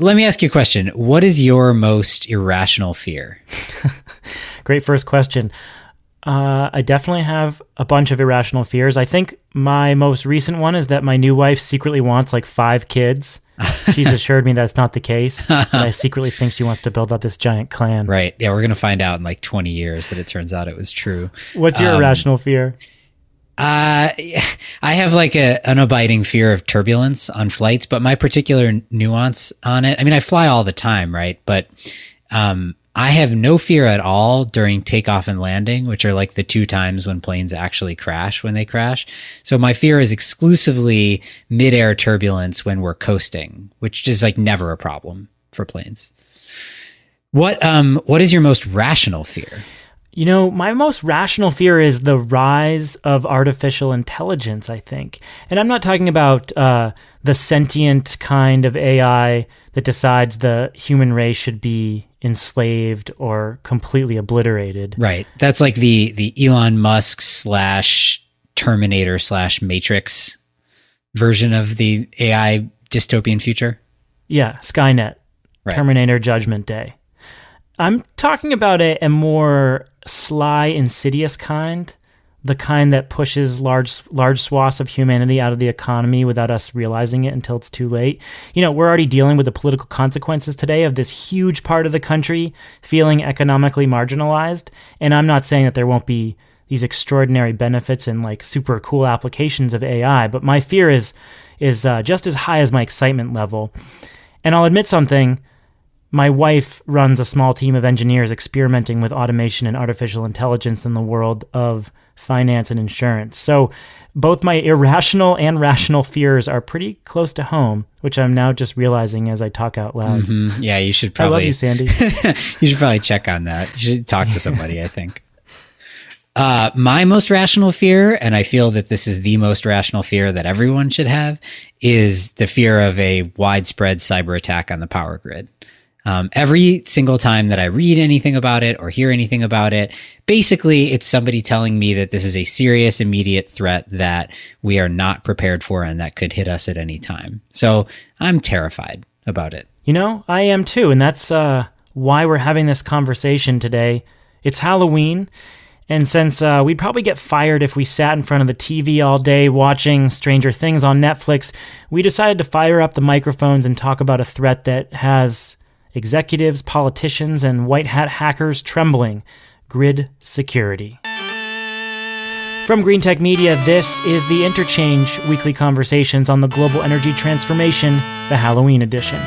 Let me ask you a question. What is your most irrational fear? Great first question. Uh, I definitely have a bunch of irrational fears. I think my most recent one is that my new wife secretly wants like five kids. She's assured me that's not the case. But I secretly think she wants to build up this giant clan. Right. Yeah, we're going to find out in like 20 years that it turns out it was true. What's your Um, irrational fear? Uh, I have like a an abiding fear of turbulence on flights, but my particular nuance on it. I mean, I fly all the time, right? But um, I have no fear at all during takeoff and landing, which are like the two times when planes actually crash when they crash. So my fear is exclusively midair turbulence when we're coasting, which is like never a problem for planes. What um what is your most rational fear? You know, my most rational fear is the rise of artificial intelligence, I think. And I'm not talking about uh, the sentient kind of AI that decides the human race should be enslaved or completely obliterated. Right. That's like the the Elon Musk slash Terminator slash Matrix version of the AI dystopian future. Yeah, Skynet, Right. Terminator Judgment Day. I'm talking about a, a more sly, insidious kind, the kind that pushes large large swaths of humanity out of the economy without us realizing it until it's too late. You know, we're already dealing with the political consequences today of this huge part of the country feeling economically marginalized, and I'm not saying that there won't be these extraordinary benefits and like super cool applications of AI, but my fear is is uh, just as high as my excitement level. And I'll admit something. My wife runs a small team of engineers experimenting with automation and artificial intelligence in the world of finance and insurance. So both my irrational and rational fears are pretty close to home, which I'm now just realizing as I talk out loud. Mhm. Yeah, you should probably. I love you, Sandy. you should probably check on that. You should talk to somebody, I think. Uh, my most rational fear, and I feel that this is the most rational fear that everyone should have, is the fear of a widespread cyber attack on the power grid. Um, every single time that I read anything about it or hear anything about it, basically it's somebody telling me that this is a serious, immediate threat that we are not prepared for and that could hit us at any time. So I'm terrified about it. You know, I am too, and that's uh, why we're having this conversation today. It's Halloween, and since uh, we'd probably get fired if we sat in front of the TV all day watching Stranger Things on Netflix, we decided to fire up the microphones and talk about a threat that has executives, politicians, and white hat hackers trembling grid security. From Greentech Media, this is the Interchange weekly conversations on the global energy transformation, the Halloween edition.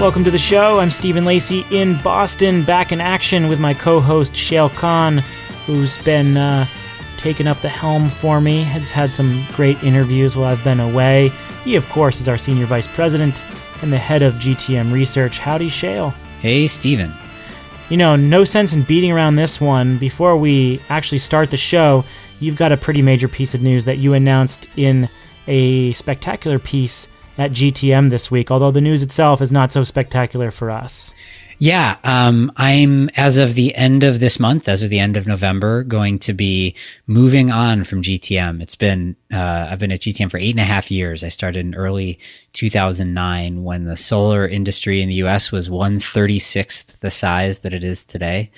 Welcome to the show. I'm Stephen Lacey in Boston, back in action with my co host Shayle Kann, who's been uh, taking up the helm for me, has had some great interviews while I've been away. He, of course, is our senior vice president and the head of GTM research. Howdy, Shayle. Hey, Stephen. You know, no sense in beating around this one. Before we actually start the show, you've got a pretty major piece of news that you announced in a spectacular piece at GTM this week, although the news itself is not so spectacular for us. Yeah, um, I'm as of the end of this month, as of the end of November, going to be moving on from GTM. It's been uh, I've been at GTM for eight and a half years. I started in early 2009 when the solar industry in the U.S. was one thirty sixth the size that it is today,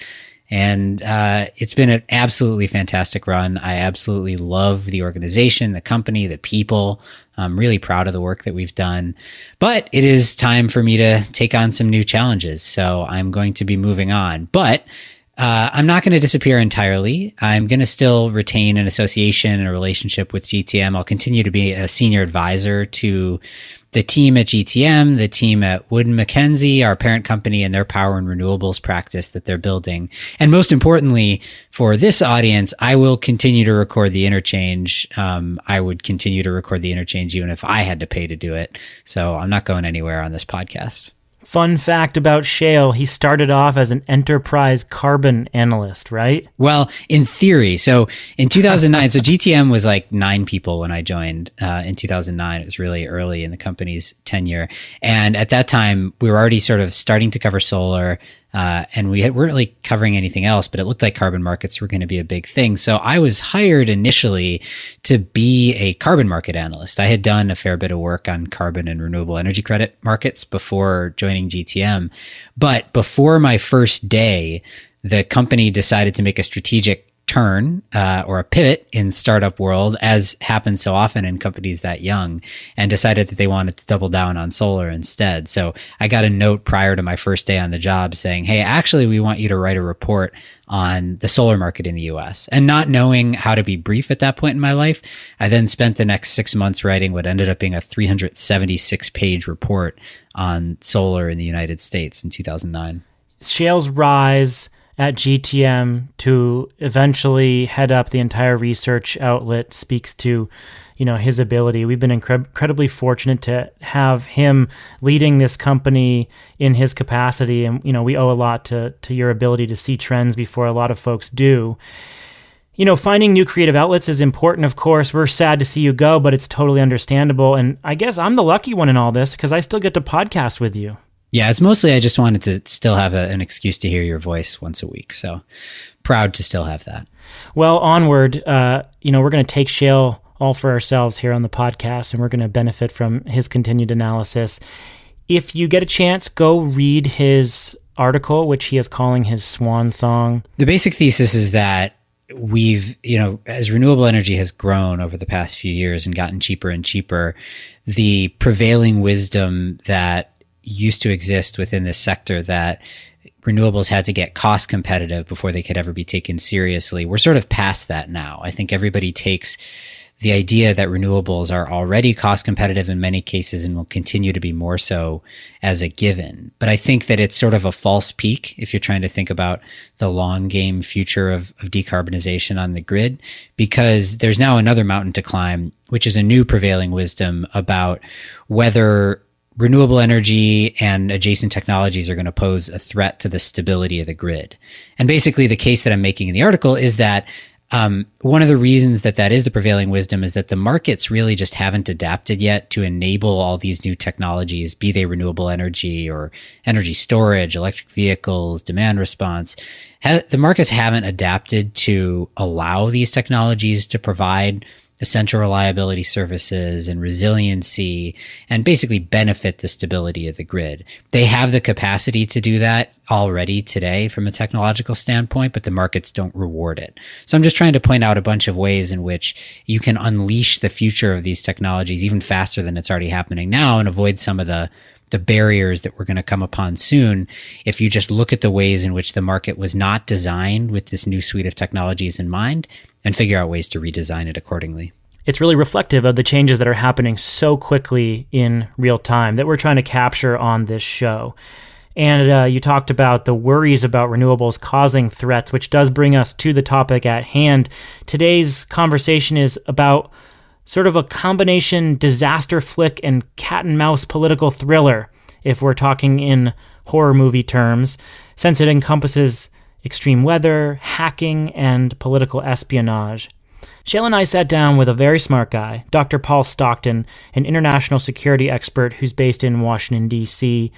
and uh, it's been an absolutely fantastic run. I absolutely love the organization, the company, the people. I'm really proud of the work that we've done, but it is time for me to take on some new challenges. So I'm going to be moving on, but uh, I'm not going to disappear entirely. I'm going to still retain an association and a relationship with GTM. I'll continue to be a senior advisor to the team at GTM, the team at Wood Mackenzie, our parent company, and their power and renewables practice that they're building. And most importantly, for this audience, I will continue to record the interchange. Um, I would continue to record the interchange even if I had to pay to do it. So I'm not going anywhere on this podcast. Fun fact about Shayle, he started off as an enterprise carbon analyst, right? Well, in theory. So in 2009, so GTM was like nine people when I joined uh, in 2009. It was really early in the company's tenure. And at that time, we were already sort of starting to cover solar. Uh, and we weren't really covering anything else, but it looked like carbon markets were going to be a big thing. So I was hired initially to be a carbon market analyst. I had done a fair bit of work on carbon and renewable energy credit markets before joining GTM. But before my first day, the company decided to make a strategic turn uh, or a pivot in startup world, as happens so often in companies that young, and decided that they wanted to double down on solar instead. So I got a note prior to my first day on the job saying, "Hey, actually, we want you to write a report on the solar market in the U.S." And not knowing how to be brief at that point in my life, I then spent the next six months writing what ended up being a 376 page report on solar in the United States in 2009. Shayle's rise at GTM to eventually head up the entire research outlet speaks to you know his ability. We've been incre- incredibly fortunate to have him leading this company in his capacity, and you know we owe a lot to to your ability to see trends before a lot of folks do. You know, finding new creative outlets is important, of course. We're sad to see you go, but it's totally understandable. And I guess I'm the lucky one in all this because I still get to podcast with you. Yeah, it's mostly I just wanted to still have a, an excuse to hear your voice once a week. So proud to still have that. Well, onward. Uh, you know, we're going to take Shayle all for ourselves here on the podcast, and we're going to benefit from his continued analysis. If you get a chance, go read his article, which he is calling his swan song. The basic thesis is that we've, you know, as renewable energy has grown over the past few years and gotten cheaper and cheaper, the prevailing wisdom that used to exist within this sector that renewables had to get cost competitive before they could ever be taken seriously. We're sort of past that now. I think everybody takes the idea that renewables are already cost competitive in many cases and will continue to be more so as a given. But I think that it's sort of a false peak if you're trying to think about the long game future of, of decarbonization on the grid, because there's now another mountain to climb, which is a new prevailing wisdom about whether renewable energy and adjacent technologies are going to pose a threat to the stability of the grid. And basically, the case that I'm making in the article is that um, one of the reasons that that is the prevailing wisdom is that the markets really just haven't adapted yet to enable all these new technologies, be they renewable energy or energy storage, electric vehicles, demand response. Ha- the markets haven't adapted to allow these technologies to provide essential reliability services and resiliency and basically benefit the stability of the grid. They have the capacity to do that already today from a technological standpoint, but the markets don't reward it. So I'm just trying to point out a bunch of ways in which you can unleash the future of these technologies even faster than it's already happening now and avoid some of the the barriers that we're going to come upon soon if you just look at the ways in which the market was not designed with this new suite of technologies in mind and figure out ways to redesign it accordingly. It's really reflective of the changes that are happening so quickly in real time that we're trying to capture on this show. And uh, you talked about the worries about renewables causing threats, which does bring us to the topic at hand. Today's conversation is about sort of a combination disaster flick and cat and mouse political thriller, if we're talking in horror movie terms, since it encompasses extreme weather, hacking, and political espionage. Shayle and I sat down with a very smart guy, Dr. Paul Stockton, an international security expert who's based in Washington, D.C.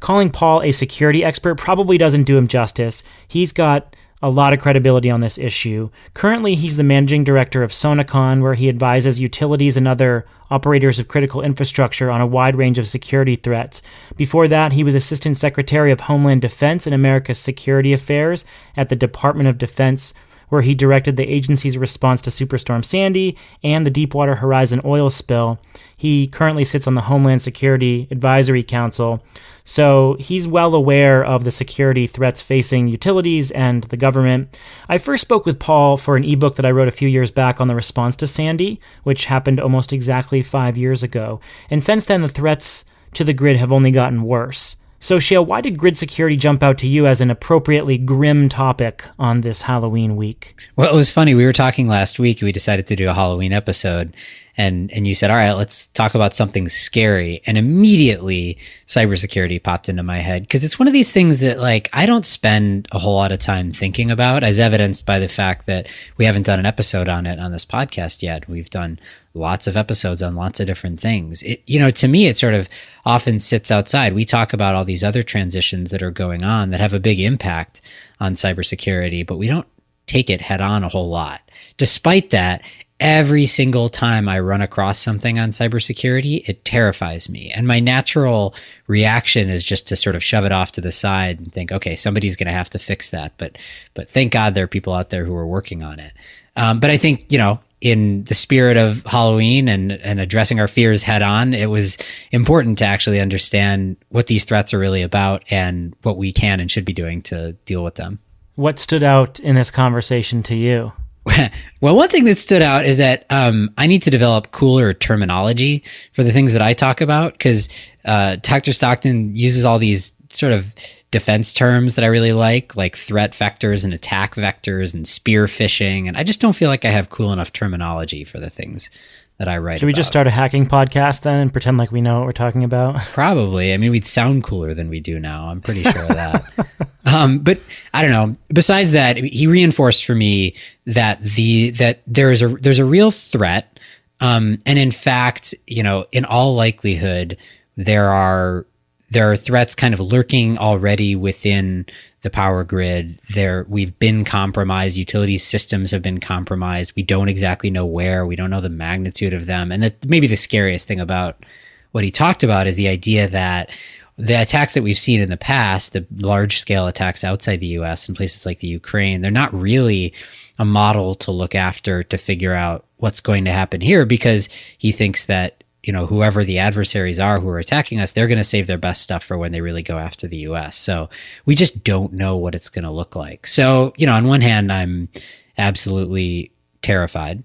Calling Paul a security expert probably doesn't do him justice. He's got a lot of credibility on this issue. Currently, he's the managing director of Sonecon, where he advises utilities and other operators of critical infrastructure on a wide range of security threats. Before that, he was assistant secretary of Homeland Defense and America's Security Affairs at the Department of Defense, where he directed the agency's response to Superstorm Sandy and the Deepwater Horizon oil spill. He currently sits on the Homeland Security Advisory Council. So he's well aware of the security threats facing utilities and the government. I first spoke with Paul for an ebook that I wrote a few years back on the response to Sandy, which happened almost exactly five years ago. And since then, the threats to the grid have only gotten worse. So, Shayle, why did grid security jump out to you as an appropriately grim topic on this Halloween week? Well, it was funny. We were talking last week. We decided to do a Halloween episode. And and you said, "All right, let's talk about something scary." And immediately, cybersecurity popped into my head because it's one of these things that like I don't spend a whole lot of time thinking about, as evidenced by the fact that we haven't done an episode on it on this podcast yet. We've done lots of episodes on lots of different things. It, you know, to me, it sort of often sits outside. We talk about all these other transitions that are going on that have a big impact on cybersecurity, but we don't take it head on a whole lot. Despite that, every single time I run across something on cybersecurity, it terrifies me. And my natural reaction is just to sort of shove it off to the side and think, okay, somebody's going to have to fix that. But, but thank God there are people out there who are working on it. Um, but I think, you know, in the spirit of Halloween and, and addressing our fears head on, it was important to actually understand what these threats are really about and what we can and should be doing to deal with them. What stood out in this conversation to you? well, one thing that stood out is that um, I need to develop cooler terminology for the things that I talk about because uh, Dr. Stockton uses all these sort of defense terms that I really like, like threat vectors and attack vectors and spear phishing. And I just don't feel like I have cool enough terminology for the things that I write. Should we about. just start a hacking podcast then and pretend like we know what we're talking about? Probably. I mean, we'd sound cooler than we do now. I'm pretty sure of that. um, but I don't know. Besides that, he reinforced for me that the that there's a there's a real threat, um, and in fact, you know, in all likelihood, there are there are threats kind of lurking already within the power grid. There, we've been compromised. Utility systems have been compromised. We don't exactly know where. We don't know the magnitude of them. And that maybe the scariest thing about what he talked about is the idea that the attacks that we've seen in the past, the large scale attacks outside the US in places like the Ukraine, they're not really a model to look after to figure out what's going to happen here because he thinks that you know whoever the adversaries are who are attacking us they're going to save their best stuff for when they really go after the US so we just don't know what it's going to look like. So you know on one hand I'm absolutely terrified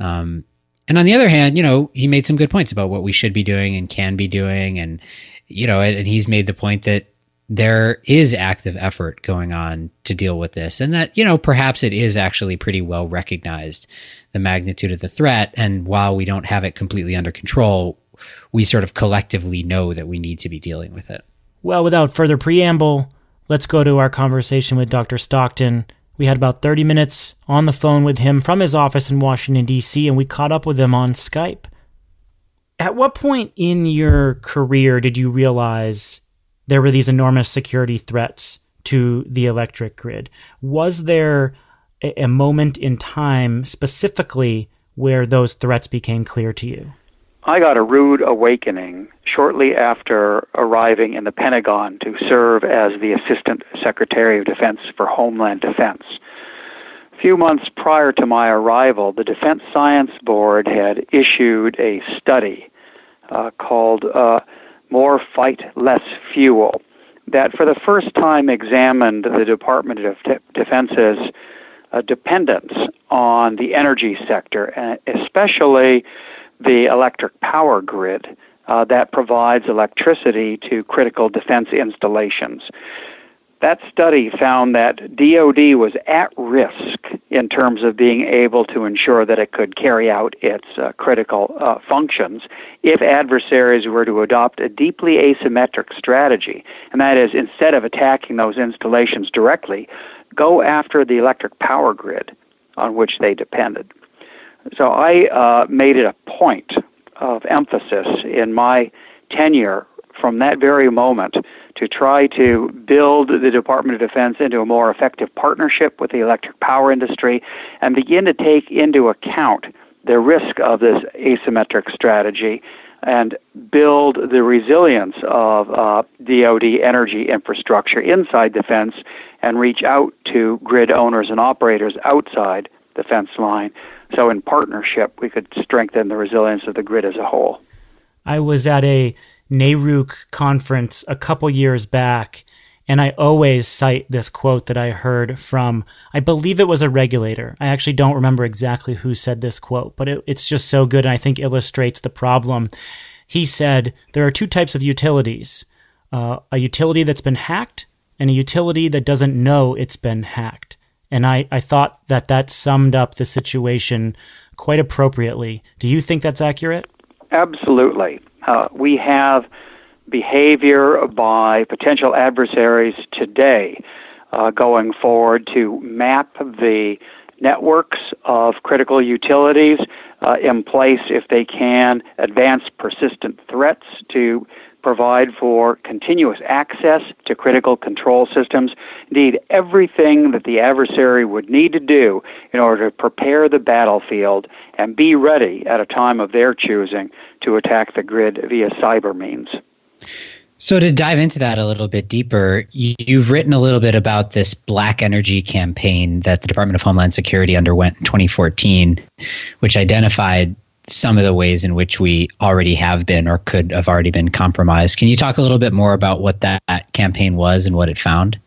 um, and on the other hand you know he made some good points about what we should be doing and can be doing and you know and he's made the point that there is active effort going on to deal with this and that you know perhaps it is actually pretty well recognized the magnitude of the threat. And while we don't have it completely under control we sort of collectively know that we need to be dealing with it. Well without further preamble let's go to our conversation with dr stockton. We had about 30 minutes on the phone with him from his office in washington d.c and we caught up with him on skype. At what point in your career did you realize there were these enormous security threats to the electric grid. Was there a, moment in time specifically where those threats became clear to you? I got a rude awakening shortly after arriving in the Pentagon to serve as the Assistant Secretary of Defense for Homeland Defense. A few months prior to my arrival, the Defense Science Board had issued a study uh, called uh, more fight, less fuel, that for the first time examined the Department of Defense's uh, dependence on the energy sector, and especially the electric power grid uh, that provides electricity to critical defense installations. That study found that DoD was at risk in terms of being able to ensure that it could carry out its uh, critical uh, functions if adversaries were to adopt a deeply asymmetric strategy. And that is, instead of attacking those installations directly, go after the electric power grid on which they depended. So I uh, made it a point of emphasis in my tenure from that very moment to try to build the Department of Defense into a more effective partnership with the electric power industry and begin to take into account the risk of this asymmetric strategy and build the resilience of uh, DoD energy infrastructure inside the fence and reach out to grid owners and operators outside the fence line. So, in partnership, we could strengthen the resilience of the grid as a whole. I was at a NARUC conference a couple years back, and I always cite this quote that I heard from, I believe it was a regulator. I actually don't remember exactly who said this quote, but it, it's just so good and I think illustrates the problem. He said, There are two types of utilities uh, a utility that's been hacked and a utility that doesn't know it's been hacked. And I, I thought that that summed up the situation quite appropriately. Do you think that's accurate? Absolutely. Uh, we have behavior by potential adversaries today uh, going forward to map the networks of critical utilities uh, in place if they can, advance persistent threats to provide for continuous access to critical control systems. Indeed, everything that the adversary would need to do in order to prepare the battlefield and be ready at a time of their choosing to attack the grid via cyber means. So, to dive into that a little bit deeper, you've written a little bit about this BlackEnergy campaign that the Department of Homeland Security underwent in 2014, which identified some of the ways in which we already have been or could have already been compromised. Can you talk a little bit more about what that campaign was and what it found?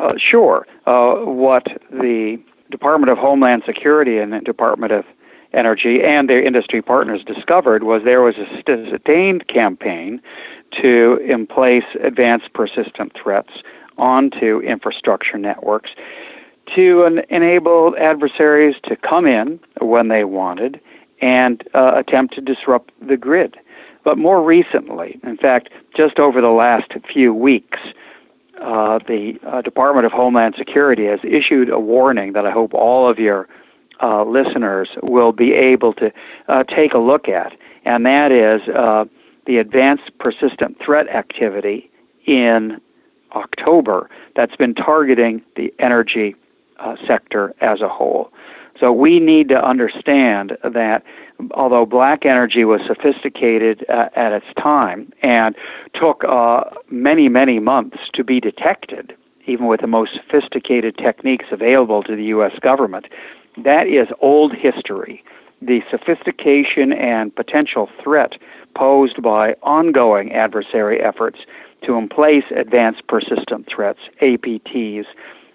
Uh, sure. Uh, what the Department of Homeland Security and the Department of Energy and their industry partners discovered was there was a sustained campaign to in place advanced persistent threats onto infrastructure networks to en- enable adversaries to come in when they wanted and uh, attempt to disrupt the grid. But more recently, in fact, just over the last few weeks, uh, the uh, Department of Homeland Security has issued a warning that I hope all of your uh, listeners will be able to uh, take a look at, and that is uh, the advanced persistent threat activity in October that's been targeting the energy uh, sector as a whole. So we need to understand that although BlackEnergy was sophisticated uh, at its time and took uh, many, many months to be detected, even with the most sophisticated techniques available to the U.S. government, that is old history. The sophistication and potential threat posed by ongoing adversary efforts to emplace advanced persistent threats, APTs,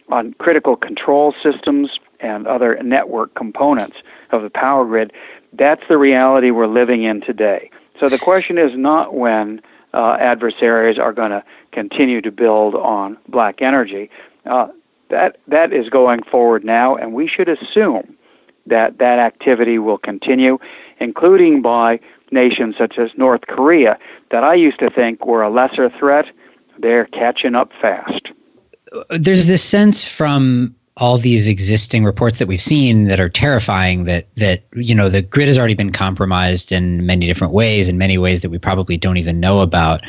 on critical control systems and other network components of the power grid, that's the reality we're living in today. So the question is not when uh, adversaries are going to continue to build on BlackEnergy. Uh, that that is going forward now, and we should assume that that activity will continue, including by nations such as North Korea that I used to think were a lesser threat, they're catching up fast. There's this sense from all these existing reports that we've seen that are terrifying that that you know the grid has already been compromised in many different ways in many ways that we probably don't even know about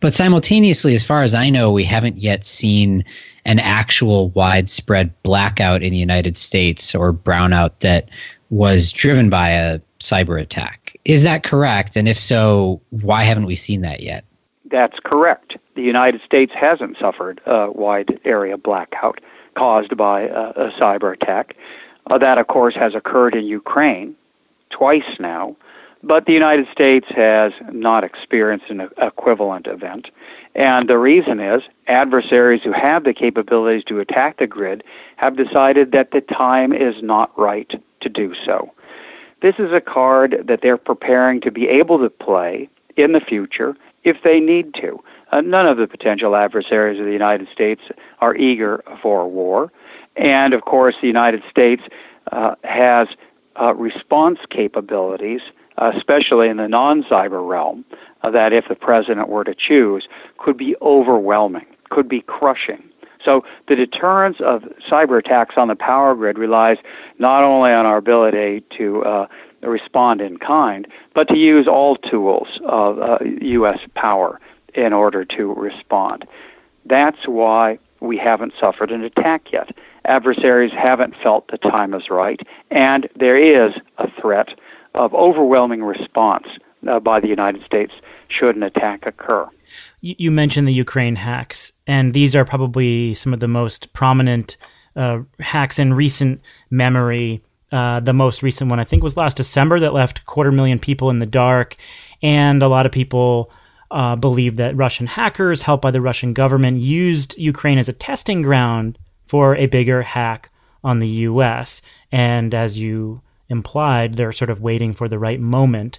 but simultaneously as far as i know we haven't yet seen an actual widespread blackout in the united states or brownout that was driven by a cyber attack. Is that correct? And if so, why haven't we seen that yet? That's correct. The United States hasn't suffered a wide area blackout caused by a, a cyber attack. Uh, that, of course, has occurred in Ukraine twice now, but the United States has not experienced an equivalent event. And the reason is adversaries who have the capabilities to attack the grid have decided that the time is not right to do so. This is a card that they're preparing to be able to play in the future if they need to. Uh, none of the potential adversaries of the United States are eager for war. And of course, the United States uh, has uh, response capabilities, especially in the non cyber realm, uh, that if the president were to choose, could be overwhelming, could be crushing. So the deterrence of cyber attacks on the power grid relies not only on our ability to uh, respond in kind, but to use all tools of uh, U.S. power in order to respond. That's why we haven't suffered an attack yet. Adversaries haven't felt the time is right, and there is a threat of overwhelming response uh, by the United States should an attack occur you mentioned the Ukraine hacks, and these are probably some of the most prominent uh, hacks in recent memory. Uh, the most recent one, I think, was last December that left quarter million people in the dark, and a lot of people uh, believe that Russian hackers, helped by the Russian government, used Ukraine as a testing ground for a bigger hack on the U.S. And as you implied, they're sort of waiting for the right moment.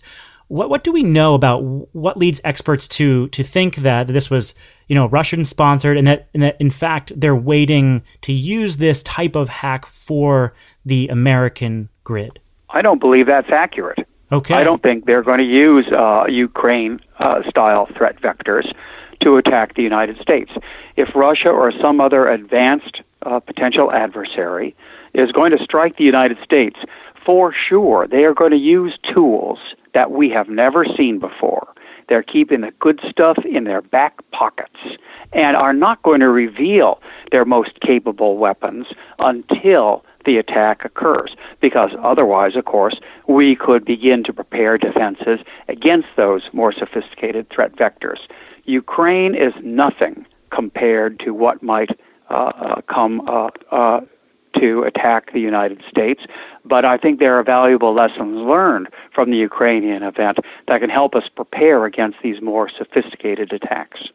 What what do we know about what leads experts to to think that this was you know Russian sponsored and that and that in fact they're waiting to use this type of hack for the American grid? I don't believe that's accurate. Okay. I don't think they're going to use uh, Ukraine uh, style threat vectors to attack the United States. If Russia or some other advanced uh, potential adversary is going to strike the United States, for sure they are going to use tools that we have never seen before. They're keeping the good stuff in their back pockets and are not going to reveal their most capable weapons until the attack occurs. Because otherwise, of course, we could begin to prepare defenses against those more sophisticated threat vectors. Ukraine is nothing compared to what might uh, uh come uh, uh, to attack the United States. But I think there are valuable lessons learned from the Ukrainian event that can help us prepare against these more sophisticated attacks.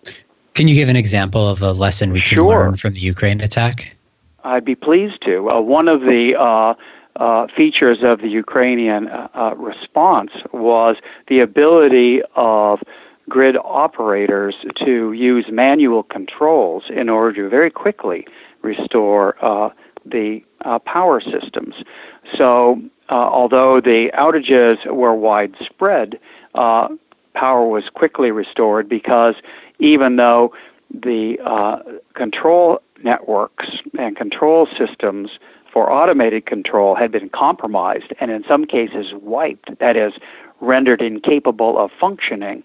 Can you give an example of a lesson we can sure. learn from the Ukraine attack? I'd be pleased to. Uh, one of the uh, uh, features of the Ukrainian uh, uh, response was the ability of grid operators to use manual controls in order to very quickly restore uh, the power systems. So, uh, although the outages were widespread, uh, power was quickly restored because even though the uh, control networks and control systems for automated control had been compromised and in some cases wiped, that is, rendered incapable of functioning,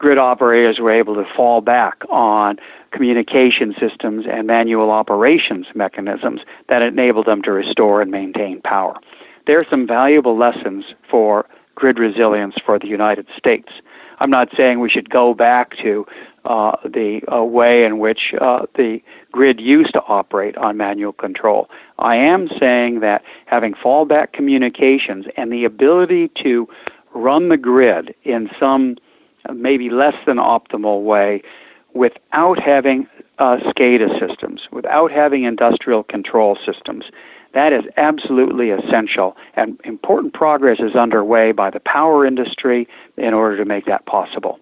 grid operators were able to fall back on communication systems and manual operations mechanisms that enabled them to restore and maintain power. There are some valuable lessons for grid resilience for the United States. I'm not saying we should go back to uh, the uh, way in which uh, the grid used to operate on manual control. I am saying that having fallback communications and the ability to run the grid in some maybe less than optimal way without having uh, SCADA systems, without having industrial control systems, that is absolutely essential, and important progress is underway by the power industry in order to make that possible.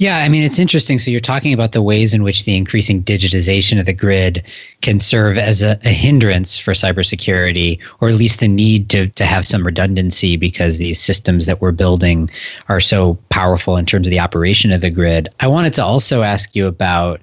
Yeah, I mean, it's interesting. So you're talking about the ways in which the increasing digitization of the grid can serve as a, a, hindrance for cybersecurity, or at least the need to, to have some redundancy because these systems that we're building are so powerful in terms of the operation of the grid. I wanted to also ask you about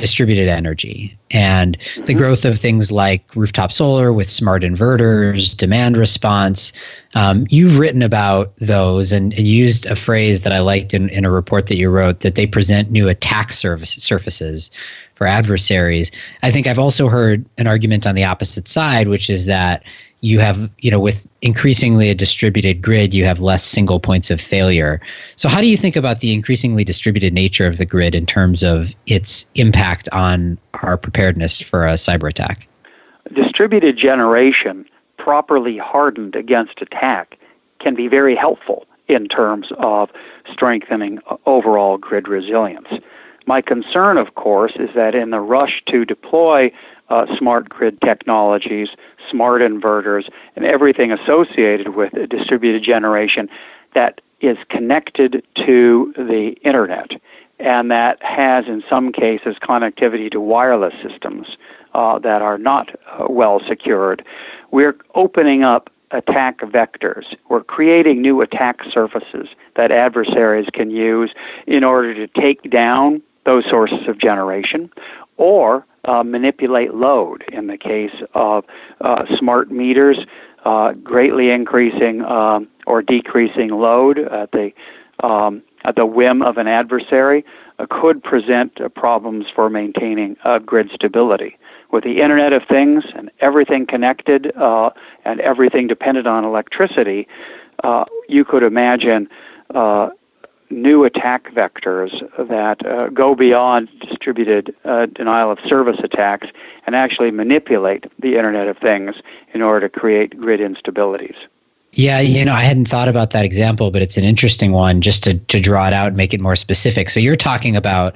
distributed energy and the mm-hmm. growth of things like rooftop solar with smart inverters, demand response. Um, you've written about those and, and, used a phrase that I liked in, in a report that you wrote that they present new attack service, surfaces for adversaries. I think I've also heard an argument on the opposite side, which is that you have, you know, with increasingly a distributed grid, you have less single points of failure. So, how do you think about the increasingly distributed nature of the grid in terms of its impact on our preparedness for a cyber attack? Distributed generation, properly hardened against attack, can be very helpful in terms of strengthening overall grid resilience. My concern, of course, is that in the rush to deploy uh, smart grid technologies, smart inverters, and everything associated with distributed generation that is connected to the internet and that has, in some cases, connectivity to wireless systems uh, that are not uh, well secured. We're opening up attack vectors. We're creating new attack surfaces that adversaries can use in order to take down those sources of generation or uh, manipulate load in the case of uh, smart meters, uh, greatly increasing um, or decreasing load at the um, at the whim of an adversary uh, could present uh, problems for maintaining uh, grid stability. With the Internet of Things and everything connected and everything dependent on electricity, you could imagine new attack vectors that uh, go beyond distributed uh, denial of service attacks and actually manipulate the Internet of Things in order to create grid instabilities. Yeah, you know, I hadn't thought about that example, but it's an interesting one just to, to draw it out and make it more specific. So you're talking about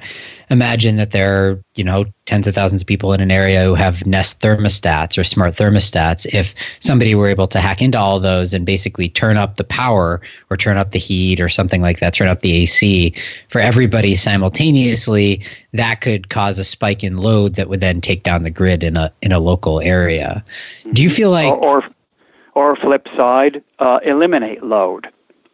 imagine that there are, you know, tens of thousands of people in an area who have Nest thermostats or smart thermostats. If somebody were able to hack into all of those and basically turn up the power or turn up the heat or something like that, turn up the AC for everybody simultaneously, that could cause a spike in load that would then take down the grid in a in a local area. Do you mm-hmm. feel like or, or or flip side, uh, eliminate load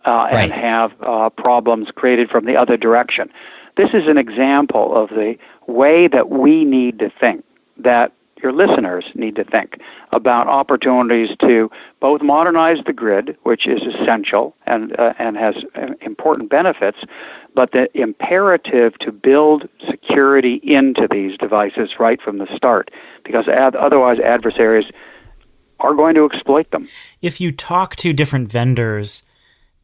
uh, and Right. have uh, problems created from the other direction. This is an example of the way that we need to think, that your listeners need to think about opportunities to both modernize the grid, which is essential and, uh, and has uh, important benefits, but the imperative to build security into these devices right from the start, because ad- otherwise adversaries are going to exploit them. if you talk to different vendors,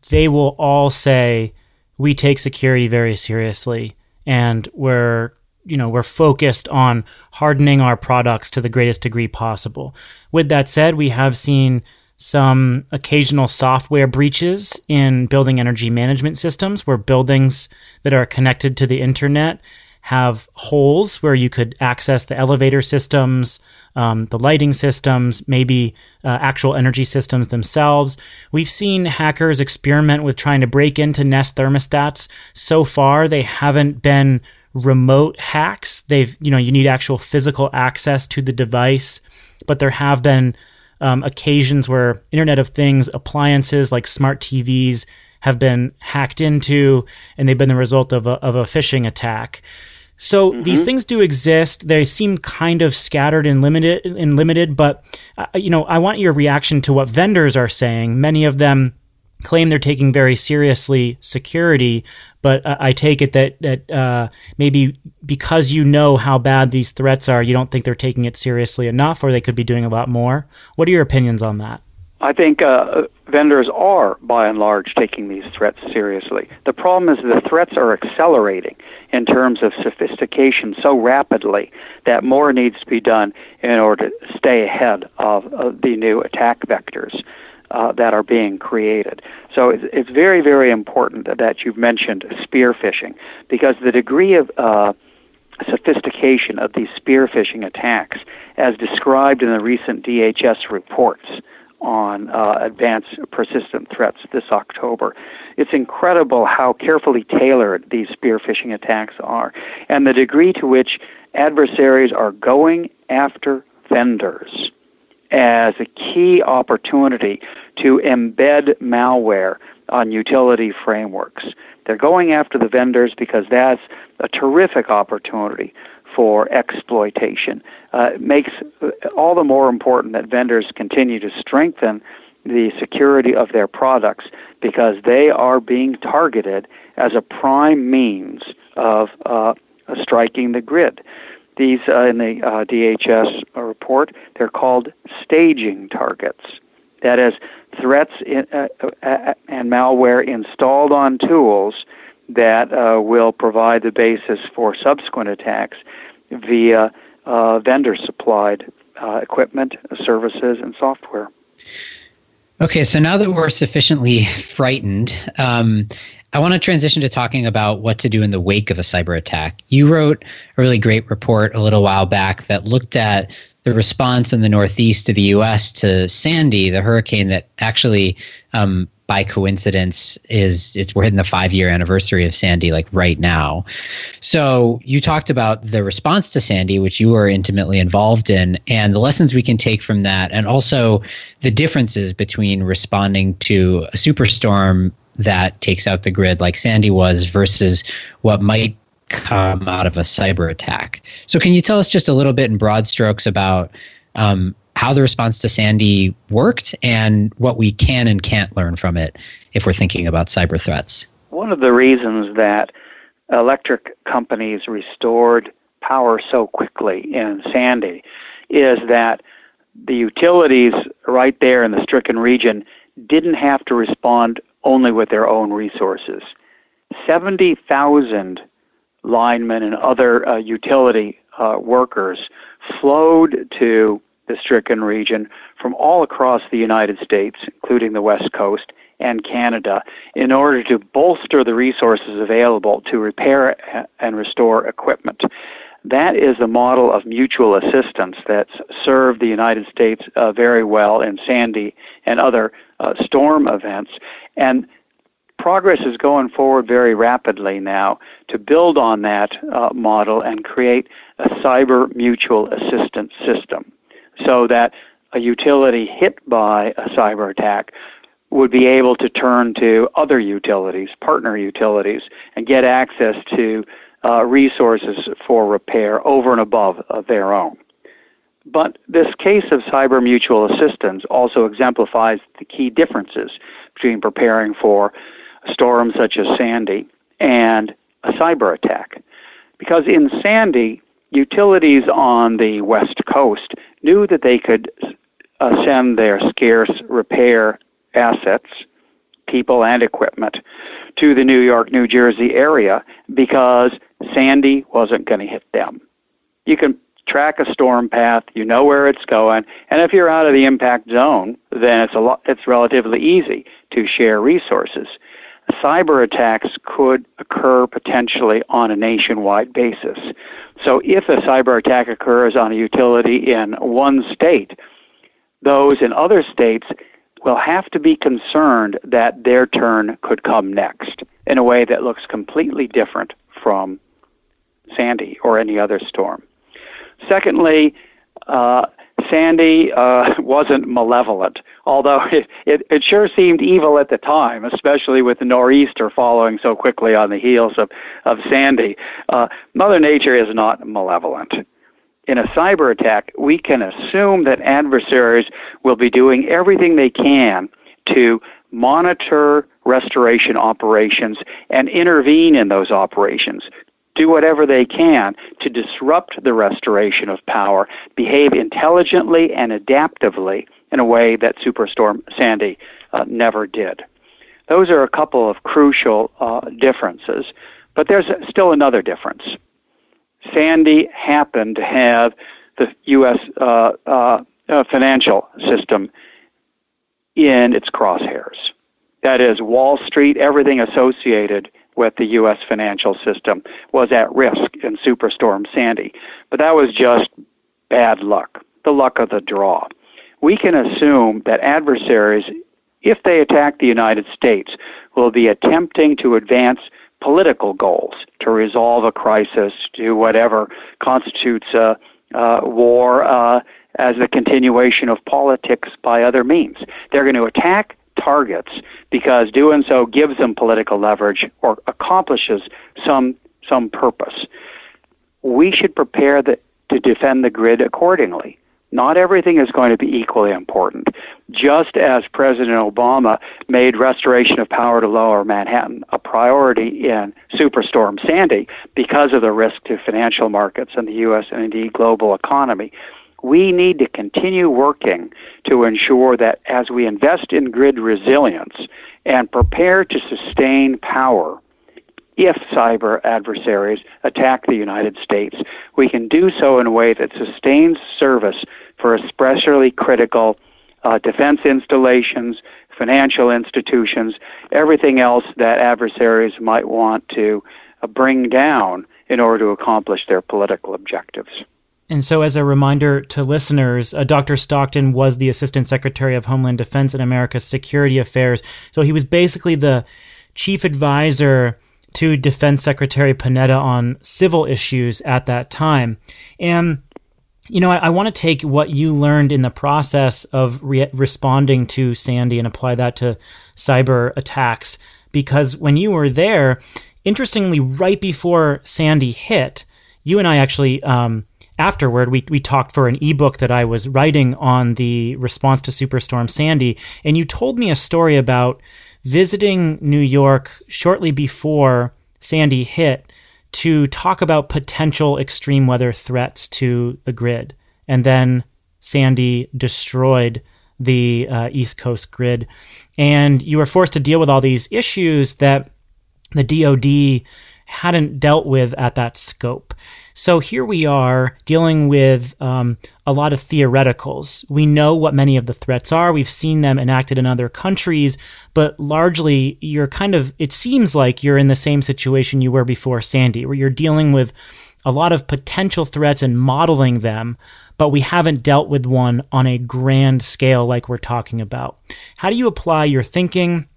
they will all say we take security very seriously and we're you know we're focused on hardening our products to the greatest degree possible. With that said, we have seen some occasional software breaches in building energy management systems where buildings that are connected to the internet have holes where you could access the elevator systems, um, the lighting systems, maybe uh, actual energy systems themselves. We've seen hackers experiment with trying to break into Nest thermostats. So far, they haven't been remote hacks. They've, you know, you need actual physical access to the device, but there have been um, occasions where Internet of Things appliances like smart TVs have been hacked into, and they've been the result of a, of a phishing attack. So these things do exist. They seem kind of scattered and limited and limited, but uh, you know, I want your reaction to what vendors are saying. Many of them claim they're taking very seriously security, but uh, I take it that that uh, maybe because you know how bad these threats are, you don't think they're taking it seriously enough, or they could be doing a lot more. What are your opinions on that? I think uh, vendors are, by and large, taking these threats seriously. The problem is the threats are accelerating in terms of sophistication so rapidly that more needs to be done in order to stay ahead of, of the new attack vectors. Uh, that are being created. So it's, it's very, very important that you've mentioned spear phishing because the degree of uh, sophistication of these spear phishing attacks, as described in the recent DHS reports on uh, advanced persistent threats this October. It's incredible how carefully tailored these spear phishing attacks are, and the degree to which adversaries are going after vendors as a key opportunity to embed malware on utility frameworks. They're going after the vendors because that's a terrific opportunity for exploitation. Uh, it makes all the more important that vendors continue to strengthen the security of their products because they are being targeted as a prime means of uh, striking the grid. These uh, in the uh, DHS report, they're called staging targets. That is, threats in, uh, uh, and malware installed on tools that uh, will provide the basis for subsequent attacks via uh, vendor supplied uh, equipment, services, and software. Okay, so now that we're sufficiently frightened, um, I want to transition to talking about what to do in the wake of a cyber attack. You wrote a really great report a little while back that looked at the response in the Northeast of the U.S. to Sandy, the hurricane that actually, um, by coincidence, is it's we're hitting the five year anniversary of Sandy, like right now. So you talked about the response to Sandy, which you were intimately involved in, and the lessons we can take from that, and also the differences between responding to a superstorm that takes out the grid like Sandy was versus what might come out of a cyber attack. So, can you tell us just a little bit in broad strokes about um, how the response to Sandy worked and what we can and can't learn from it if we're thinking about cyber threats? One of the reasons that electric companies restored power so quickly in Sandy is that the utilities right there in the stricken region didn't have to respond only with their own resources. 70,000 linemen and other uh, utility uh, workers flowed to the stricken region from all across the United States, including the West Coast and Canada, in order to bolster the resources available to repair and restore equipment. That is the model of mutual assistance that's served the United States uh, very well in Sandy and other uh, storm events. And progress is going forward very rapidly now to build on that uh, model and create a cyber mutual assistance system so that a utility hit by a cyber attack would be able to turn to other utilities, partner utilities, and get access to uh, resources for repair over and above uh, their own. But this case of cyber mutual assistance also exemplifies the key differences between preparing for storms such as Sandy and a cyber attack. Because in Sandy, utilities on the West Coast knew that they could uh, send their scarce repair assets, people, and equipment to the New York, New Jersey area because Sandy wasn't going to hit them. You can track a storm path, you know where it's going, and if you're out of the impact zone, then it's a lot, it's relatively easy to share resources. Cyber attacks could occur potentially on a nationwide basis. So if a cyber attack occurs on a utility in one state, those in other states will have to be concerned that their turn could come next in a way that looks completely different from Sandy or any other storm. Secondly, uh, Sandy uh, wasn't malevolent, although it, it, it, sure seemed evil at the time, especially with the nor'easter following so quickly on the heels of, of Sandy. Uh, Mother Nature is not malevolent. In a cyber attack, we can assume that adversaries will be doing everything they can to monitor restoration operations and intervene in those operations do whatever they can to disrupt the restoration of power, behave intelligently and adaptively in a way that Superstorm Sandy uh, never did. Those are a couple of crucial uh, differences, but there's still another difference. Sandy happened to have the U.S. Uh, uh, uh, financial system in its crosshairs. That is, Wall Street, everything associated with the U.S. financial system was at risk in Superstorm Sandy. But that was just bad luck, the luck of the draw. We can assume that adversaries, if they attack the United States, will be attempting to advance political goals to resolve a crisis, to whatever constitutes a, a war uh, as a continuation of politics by other means. They're going to attack targets because doing so gives them political leverage or accomplishes some some purpose. We should prepare the, to defend the grid accordingly. Not everything is going to be equally important. Just as President Obama made restoration of power to lower Manhattan a priority in Superstorm Sandy because of the risk to financial markets and the U.S. and indeed global economy, we need to continue working to ensure that as we invest in grid resilience and prepare to sustain power if cyber adversaries attack the United States, we can do so in a way that sustains service for especially critical uh, defense installations, financial institutions, everything else that adversaries might want to uh, bring down in order to accomplish their political objectives. And so, as a reminder to listeners, uh, Dr. Stockton was the Assistant Secretary of Homeland Defense and America's Security Affairs. So, he was basically the chief advisor to Defense Secretary Panetta on civil issues at that time. And, you know, I, I want to take what you learned in the process of re- responding to Sandy and apply that to cyber attacks. Because when you were there, interestingly, right before Sandy hit, you and I actually. Um, afterward, we, we talked for an ebook that I was writing on the response to Superstorm Sandy. And you told me a story about visiting New York shortly before Sandy hit to talk about potential extreme weather threats to the grid. And then Sandy destroyed the uh, East Coast grid. And you were forced to deal with all these issues that the DoD hadn't dealt with at that scope. So here we are dealing with um, a lot of theoreticals. We know what many of the threats are. We've seen them enacted in other countries, but largely you're kind of, it seems like you're in the same situation you were before Sandy, where you're dealing with a lot of potential threats and modeling them, but we haven't dealt with one on a grand scale like we're talking about. How do you apply your thinking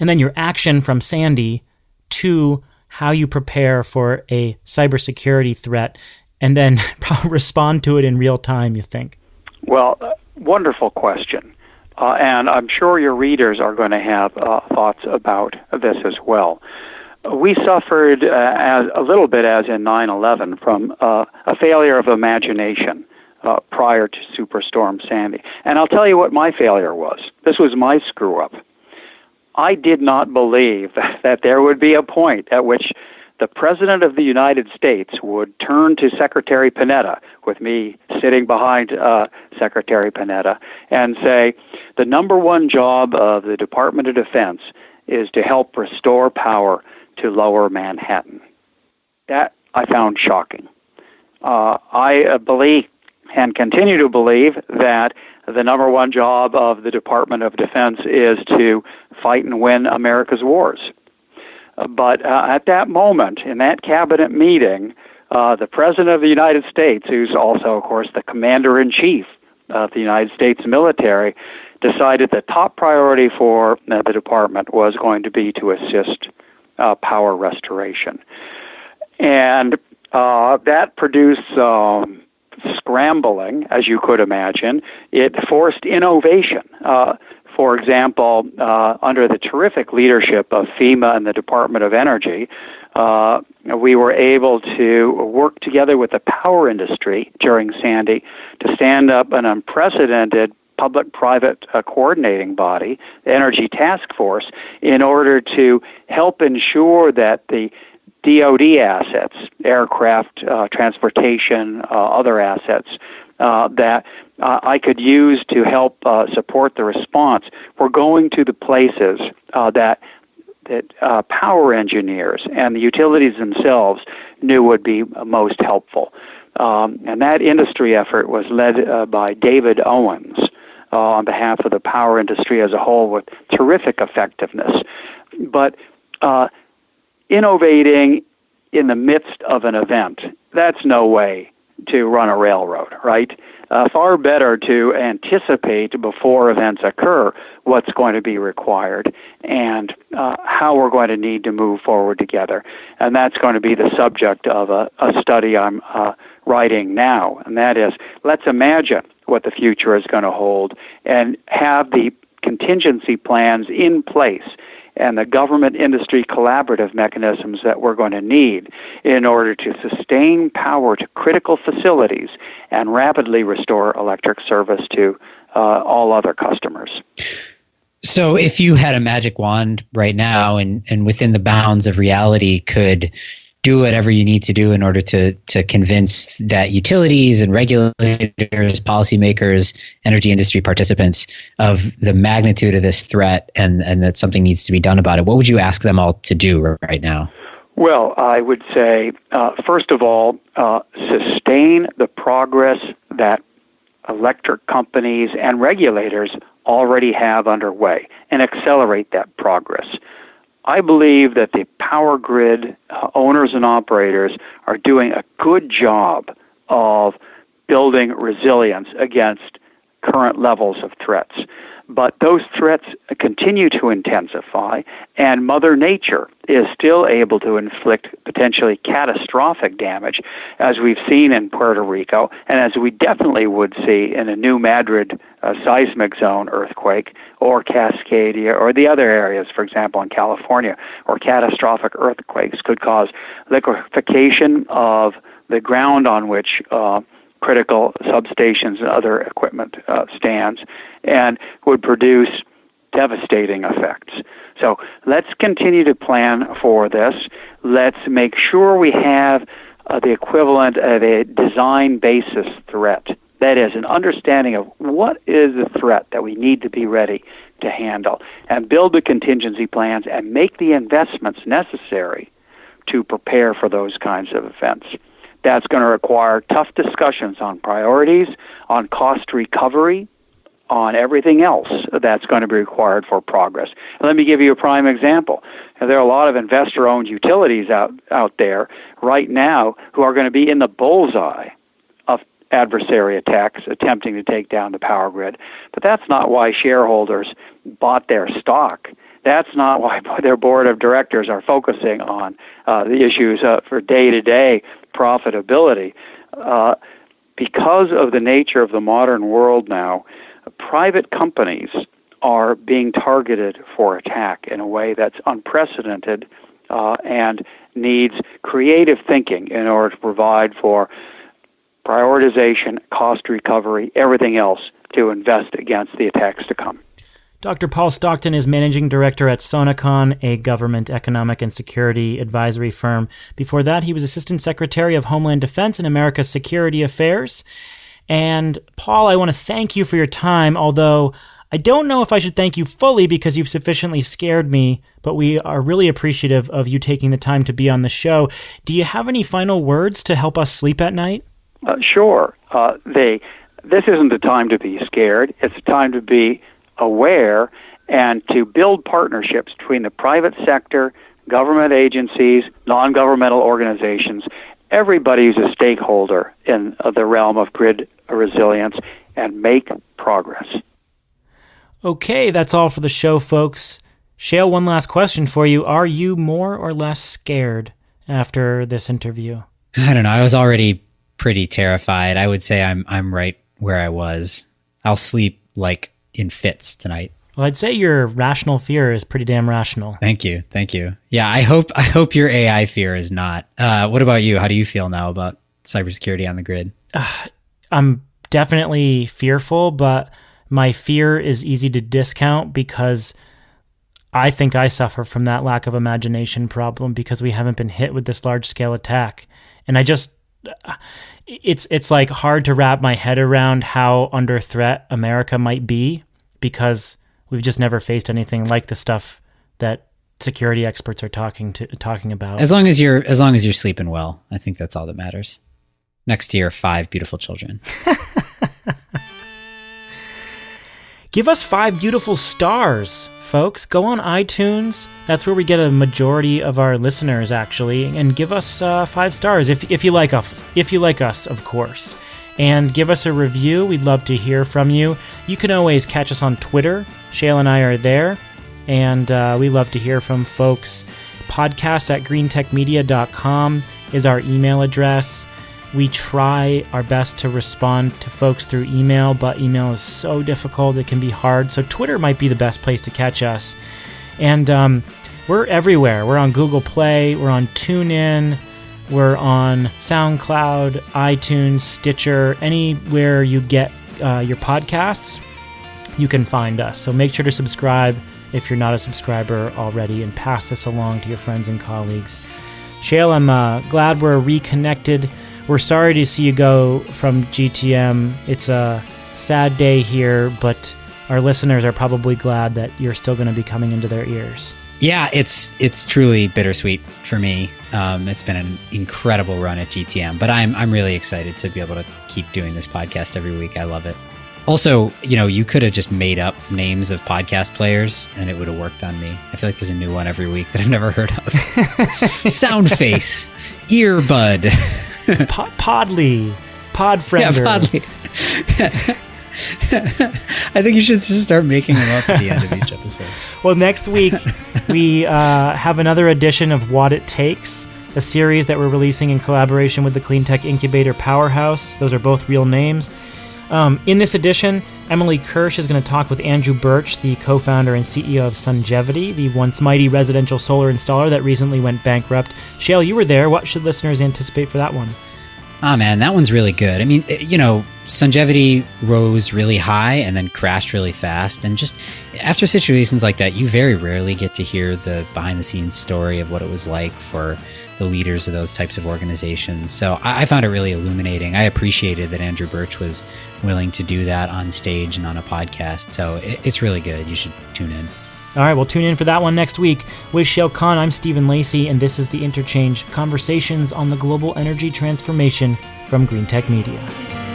and then your action from Sandy to how you prepare for a cybersecurity threat and then respond to it in real time, you think? Well, wonderful question. Uh, and I'm sure your readers are going to have uh, thoughts about this as well. We suffered uh, as, a little bit, as in 9 11, from uh, a failure of imagination uh, prior to Superstorm Sandy. And I'll tell you what my failure was. This was my screw up. I did not believe that there would be a point at which the President of the United States would turn to Secretary Panetta, with me sitting behind uh, Secretary Panetta, and say, the number one job of the Department of Defense is to help restore power to lower Manhattan. That I found shocking. Uh, I uh, believe and continue to believe that the number one job of the Department of Defense is to fight and win America's wars. But uh, at that moment, in that cabinet meeting, uh, the President of the United States, who's also, of course, the Commander in Chief of the United States military, decided the top priority for uh, the department was going to be to assist uh, power restoration. And uh, that produced um, scrambling, as you could imagine. It forced innovation. For example, uh, under the terrific leadership of FEMA and the Department of Energy, uh, we were able to work together with the power industry during Sandy to stand up an unprecedented public private uh, coordinating body, the Energy Task Force, in order to help ensure that the DoD assets, aircraft, uh, transportation, uh, other assets, uh, that uh, I could use to help uh, support the response. We're going to the places uh, that that uh, power engineers and the utilities themselves knew would be most helpful. Um, and that industry effort was led uh, by David Owens on behalf of the power industry as a whole with terrific effectiveness. But innovating in the midst of an event, that's no way to run a railroad, right? Uh, far better to anticipate before events occur what's going to be required and uh, how we're going to need to move forward together. And that's going to be the subject of a, a study I'm uh, writing now. And that is let's imagine what the future is going to hold and have the contingency plans in place and the government industry collaborative mechanisms that we're going to need in order to sustain power to critical facilities and rapidly restore electric service to uh, all other customers. So, if you had a magic wand right now and, and within the bounds of reality could do whatever you need to do in order to to convince that utilities and regulators, policymakers, energy industry participants of the magnitude of this threat and and that something needs to be done about it. What would you ask them all to do right now? Well, I would say uh, first of all, uh, sustain the progress that electric companies and regulators already have underway and accelerate that progress. I believe that the power grid uh, owners and operators are doing a good job of building resilience against current levels of threats. But those threats continue to intensify, and Mother Nature is still able to inflict potentially catastrophic damage, as we've seen in Puerto Rico, and as we definitely would see in a New Madrid uh, seismic zone earthquake, or Cascadia, or the other areas, for example, in California, or catastrophic earthquakes could cause liquefaction of the ground on which uh, critical substations and other equipment uh, stands and would produce devastating effects. So let's continue to plan for this. Let's make sure we have uh, the equivalent of a design basis threat. That is, an understanding of what is the threat that we need to be ready to handle, and build the contingency plans and make the investments necessary to prepare for those kinds of events. That's going to require tough discussions on priorities, on cost recovery, on everything else that's going to be required for progress. let me give you a prime example. There are a lot of investor owned utilities out, out there right now who are going to be in the bullseye adversary attacks attempting to take down the power grid. But that's not why shareholders bought their stock. That's not why their board of directors are focusing on uh, the issues uh, for day to day profitability. Uh, because of the nature of the modern world now, private companies are being targeted for attack in a way that's unprecedented uh, and needs creative thinking in order to provide for prioritization, cost recovery, everything else to invest against the attacks to come. Dr. Paul Stockton is managing director at Sonecon, a government economic and security advisory firm. Before that, he was assistant secretary of Homeland Defense and America's Security Affairs. And Paul, I want to thank you for your time, although I don't know if I should thank you fully because you've sufficiently scared me, but we are really appreciative of you taking the time to be on the show. Do you have any final words to help us sleep at night? Uh, sure. Uh, they, this isn't a time to be scared. It's a time to be aware and to build partnerships between the private sector, government agencies, non governmental organizations. Everybody's a stakeholder in the realm of grid resilience and make progress. Okay, that's all for the show, folks. Shayle, one last question for you. Are you more or less scared after this interview? I don't know. I was already pretty terrified. I would say I'm I'm right where I was. I'll sleep like in fits tonight. Well, I'd say your rational fear is pretty damn rational. Thank you, thank you. Yeah, I hope I hope your AI fear is not. Uh, what about you? How do you feel now about cybersecurity on the grid? Uh, I'm definitely fearful, but my fear is easy to discount because I think I suffer from that lack of imagination problem because we haven't been hit with this large scale attack, and I just it's it's like hard to wrap my head around how under threat America might be because we've just never faced anything like the stuff that security experts are talking to talking about. As long as you're as long as you're sleeping well, I think that's all that matters. Next to your five beautiful children. Give us five beautiful stars folks. Go on iTunes. That's where we get a majority of our listeners, actually, and give us uh, five stars if, if you like us. If you like us, of course, and give us a review. We'd love to hear from you. You can always catch us on Twitter. Shayle and I are there, and uh, we love to hear from folks. Podcast at greentechmedia.com is our email address. We try our best to respond to folks through email, but email is so difficult, it can be hard. So, Twitter might be the best place to catch us. And um, we're everywhere. We're on Google Play, we're on TuneIn, we're on SoundCloud, iTunes, Stitcher, anywhere you get uh, your podcasts, you can find us. So, make sure to subscribe if you're not a subscriber already and pass this along to your friends and colleagues. Shayle, I'm uh, glad we're reconnected we're sorry to see you go from GTM. It's a sad day here, but our listeners are probably glad that you're still going to be coming into their ears. Yeah, it's it's truly bittersweet for me. Um, it's been an incredible run at GTM, but I'm I'm really excited to be able to keep doing this podcast every week. I love it. Also, you know, you could have just made up names of podcast players and it would have worked on me. I feel like there's a new one every week that I've never heard of. Soundface, Earbud. Podly, Podfriender. Yeah, Podly. I think you should just start making them up at the end of each episode. well, next week we uh, have another edition of What It Takes, a series that we're releasing in collaboration with the Clean Tech Incubator Powerhouse. Those are both real names. Um, in this edition, Emily Kirsch is going to talk with Andrew Birch, the co founder and CEO of Sungevity, the once mighty residential solar installer that recently went bankrupt. Shayle, you were there. What should listeners anticipate for that one? Ah, oh, man, that one's really good. I mean, eh, you know, Sungevity rose really high and then crashed really fast. And just after situations like that, you very rarely get to hear the behind the scenes story of what it was like for the leaders of those types of organizations. So I, found it really illuminating. I appreciated that Andrew Birch was willing to do that on stage and on a podcast. So it's really good. You should tune in. All right, well, tune in for that one next week. With Shayle Kann, I'm Stephen Lacey, and this is The Interchange Conversations on the Global Energy Transformation from Greentech Media.